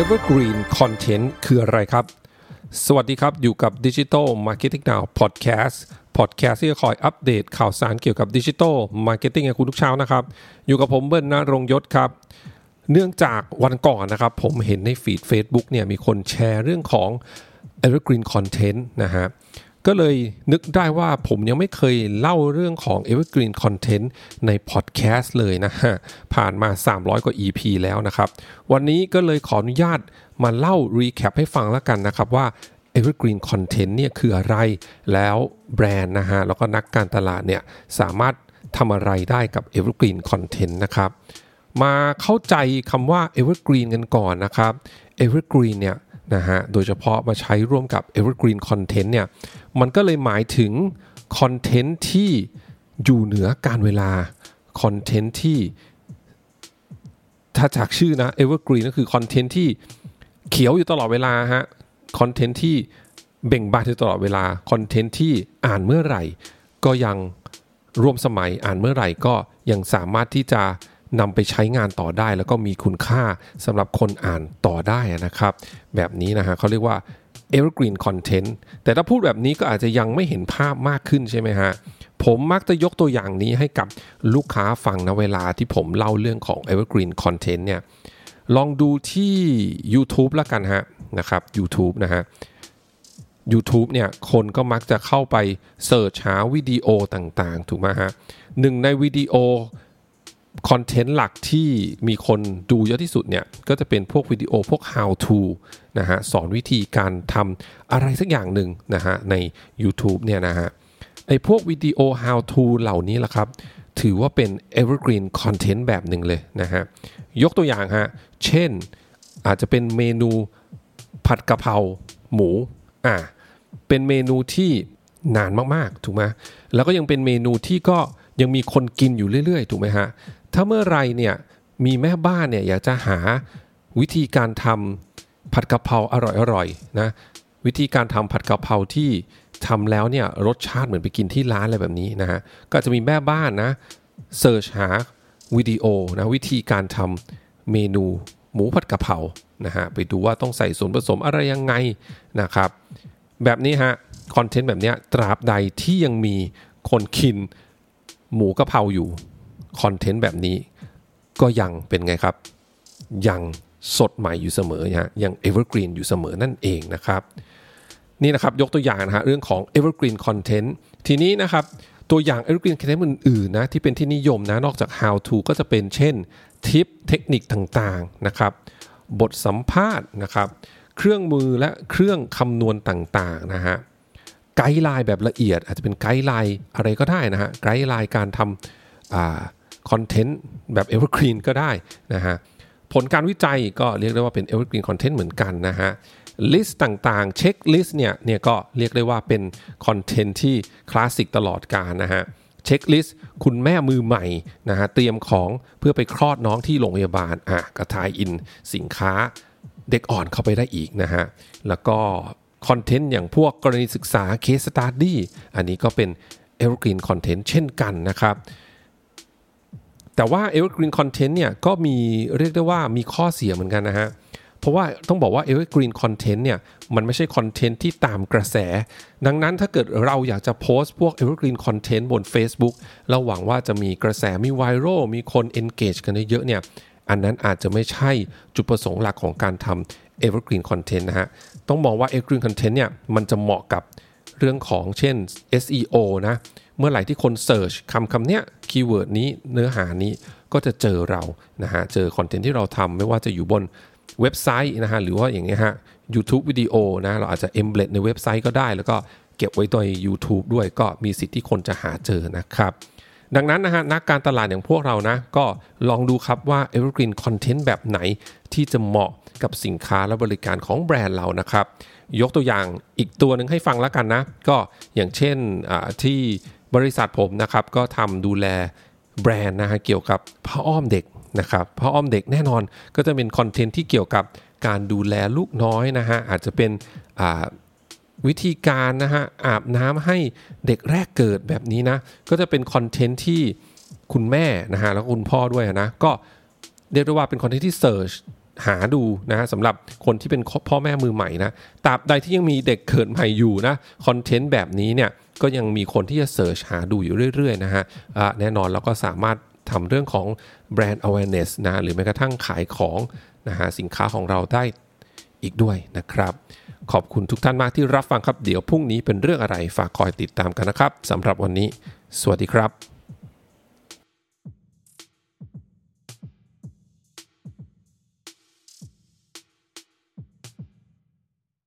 Evergreen Content คืออะไรครับ สวัสดีครับอยู่กับ Digital Marketing Now Podcast Podcast ที่จะคอยอัปเดตข่าวสารเกี่ยวกับ Digital Marketing ให้คุณทุกเช้านะครับ อยู่กับผมเบิ้ลนรงยศครับ เนื่องจากวันก่อนนะครับ ผมเห็นในฟีด Facebook เนี่ยมีคนแชร์เรื่องของ Evergreen Content นะฮะ ก็เลยนึกได้ว่าผมยังไม่เคยเล่าเรื่องของ Evergreen Content ในพอดแคสต์เลยนะฮะ ผ่านมา 300 กว่า EP แล้วนะครับ วันนี้ก็เลยขออนุญาตมาเล่า recap ให้ฟังแล้วกันนะครับว่า Evergreen Content เนี่ยคืออะไร แล้วแบรนด์นะฮะ แล้วก็นักการตลาดเนี่ยสามารถทำอะไรได้กับ Evergreen Content นะครับ มาเข้าใจคำว่า Evergreen กันก่อนนะครับ Evergreen เนี่ย นะฮะ โดยเฉพาะมาใช้ร่วมกับ Evergreen Content เนี่ย มันก็เลยหมายถึงcontent ที่อยู่เหนือกาลเวลา content ที่ ถ้าจากชื่อนะ Evergreen ก็คือ content ที่เขียวอยู่ตลอดเวลาฮะ content ที่เบ่งบานอยู่ตลอดเวลา content ที่อ่านเมื่อไหร่ ก็ยังร่วมสมัยอ่านเมื่อไหร่ก็ยังสามารถที่จะ นำไปใช้งานต่อได้ แล้วก็มีคุณค่าสำหรับคนอ่านต่อได้นะครับ แบบนี้นะฮะเขาเรียกว่า evergreen content แต่ถ้าพูดแบบนี้ก็อาจจะยังไม่เห็นภาพมากขึ้นใช่ไหมฮะผมมักจะยกตัวอย่างนี้ให้กับลูกค้าฟังนะเวลาที่ผมเล่าเรื่องของ evergreen content เนี่ยลองดูที่ YouTube แล้วกันฮะนะครับ YouTube นะฮะ YouTube เนี่ยคนก็มักจะเข้าไปเสิร์ชหาวิดีโอต่างๆ ถูกไหมฮะหนึ่งในวิดีโอ คอนเทนต์หลักที่มีคนดูเยอะที่สุดเนี่ยก็จะเป็นพวกวิดีโอพวก how to นะฮะสอนวิธีการทำอะไรสักอย่างหนึ่งนะฮะใน YouTube เนี่ยนะฮะไอพวกวิดีโอ how to เหล่านี้แหละครับ ถือว่าเป็น evergreen content แบบหนึ่งเลยนะฮะยกตัวอย่างฮะเช่นอาจจะเป็นเมนูผัดกะเพราหมูอ่าเป็นเมนูที่นานมากๆ ถูกไหมแล้วก็ยังเป็นเมนูที่ก็ยังมีคนกินอยู่เรื่อยๆ ถูกไหมฮะ ถ้าเมื่อไรเนี่ยมีแม่บ้านเนี่ยอยากจะหาวิธีการทำผัดกะเพราอร่อยๆนะวิธีการทำผัดกะเพราที่ทำแล้วเนี่ยรสชาติเหมือนไปกินที่ร้านอะไรแบบนี้นะฮะก็จะมีแม่บ้านนะเสิร์ชหาวิดีโอนะวิธีการทำเมนูหมูผัดกะเพรานะฮะไปดูว่าต้องใส่ส่วนผสมอะไรยังไงนะครับ แบบนี้ฮะคอนเทนต์แบบนี้ตราบใดที่ยังมีคนกินหมูกะเพราอยู่ คอนเทนต์แบบนี้ก็ยังเป็นไงครับ ยังสดใหม่อยู่เสมอฮะยัง evergreen อยู่เสมอนั่นเองนะครับ นี่นะครับยกตัวอย่างนะฮะเรื่องของ evergreen content ทีนี้นะครับตัวอย่าง evergreen content อื่นๆนะที่เป็นที่นิยมนะนอกจาก how to ก็จะเป็นเช่นทิปเทคนิคต่างๆนะครับบทสัมภาษณ์นะครับ เครื่องมือและเครื่องคำนวณต่างๆนะฮะ guideline แบบละเอียดอาจจะเป็น guideline อะไรก็ได้นะฮะ guideline การทำ content แบบ evergreen ก็ได้นะฮะผลการวิจัยก็เรียกได้ว่าเป็น evergreen content เหมือนกันนะฮะ list ต่างๆ checklist เนี่ยเนี่ยก็เรียกได้ว่าเป็น content ที่คลาสสิกตลอดกาลนะฮะ checklist คุณแม่มือใหม่นะฮะเตรียมของเพื่อไปคลอดน้องที่โรงพยาบาลอะกระทายอินสินค้าเด็กอ่อนเข้าไปได้อีกนะฮะแล้วก็คอนเทนต์อย่างพวกกรณีศึกษา case study อันนี้ก็เป็น evergreen content เช่นกันนะครับ แต่ว่า evergreen content เนี่ยก็มีเรียกได้ว่ามีข้อเสียเหมือนกันนะฮะ เพราะว่าต้องบอกว่า evergreen content เนี่ยมันไม่ใช่คอนเทนต์ที่ตามกระแส ดังนั้นถ้าเกิดเราอยากจะโพสต์พวก evergreen content บน Facebook เราหวังว่าจะมีกระแสมี viral มีคน engage กันเยอะเนี่ยอันนั้นอาจจะไม่ใช่จุดประสงค์หลักของการทำ evergreen content นะฮะ ต้องมองว่า evergreen content เนี่ยมันจะเหมาะกับ เรื่องของเช่น SEO นะ เมื่อไหร่ที่คนเ e ิร์ชคำคำเนี้ย keyword นี้เนื้อหานี้ก็จะเจอเรานะฮะเจอ content ที่เราทำไม่ว่าจะอยู่บนเว็บไซต์นะฮะหรือว่าอย่างเงี้ยฮะ YouTube วิดีโอนะเราอาจจะ embed ในเว็บไซต์ก็ได้ แล้วก็เก็บไว้ตัว YouTube ด้วยก็มีสิทธิ์ที่คนจะหาเจอนะครับดังนั้นนะฮะนักการตลาดอย่างพวกเรานะ ก็ลองดูครับว่า evergreen content แบบไหน ที่จะเหมาะกับสินค้าและบริการของแบรนด์เรานะครับ ยกตัวอย่างอีกตัวหนึ่งให้ฟังแล้วกันนะ ก็อย่างเช่นที่บริษัทผมนะครับก็ทำดูแลแบรนด์นะฮะเกี่ยวกับผ้าอ้อมเด็กนะครับผ้าอ้อมเด็กแน่นอนก็จะเป็นคอนเทนต์ที่เกี่ยวกับการดูแลลูกน้อยนะฮะอาจจะเป็นวิธีการนะฮะอาบน้ำให้เด็กแรกเกิดแบบนี้นะก็จะเป็นคอนเทนต์ที่คุณแม่นะฮะแล้วคุณพ่อด้วยนะก็เรียกได้ว่าเป็นคอนเทนต์ที่เสิร์ช หาดูนะฮะสำหรับคนที่เป็นพ่อแม่มือใหม่นะตราบใดที่ยังมีเด็กเกิดใหม่อยู่นะคอนเทนต์แบบนี้เนี่ยก็ยังมีคนที่จะเสิร์ชหาดูอยู่เรื่อยๆนะฮะะแน่นอนเราก็สามารถทำเรื่องของแบรนด์ awareness นะหรือแม้กระทั่งขายของนะฮะสินค้าของเราได้อีกด้วยนะครับ ขอบคุณทุกท่านมากที่รับฟังครับ เดี๋ยวพรุ่งนี้เป็นเรื่องอะไรฝากคอยติดตามกันนะครับสำหรับวันนี้ สวัสดีครับ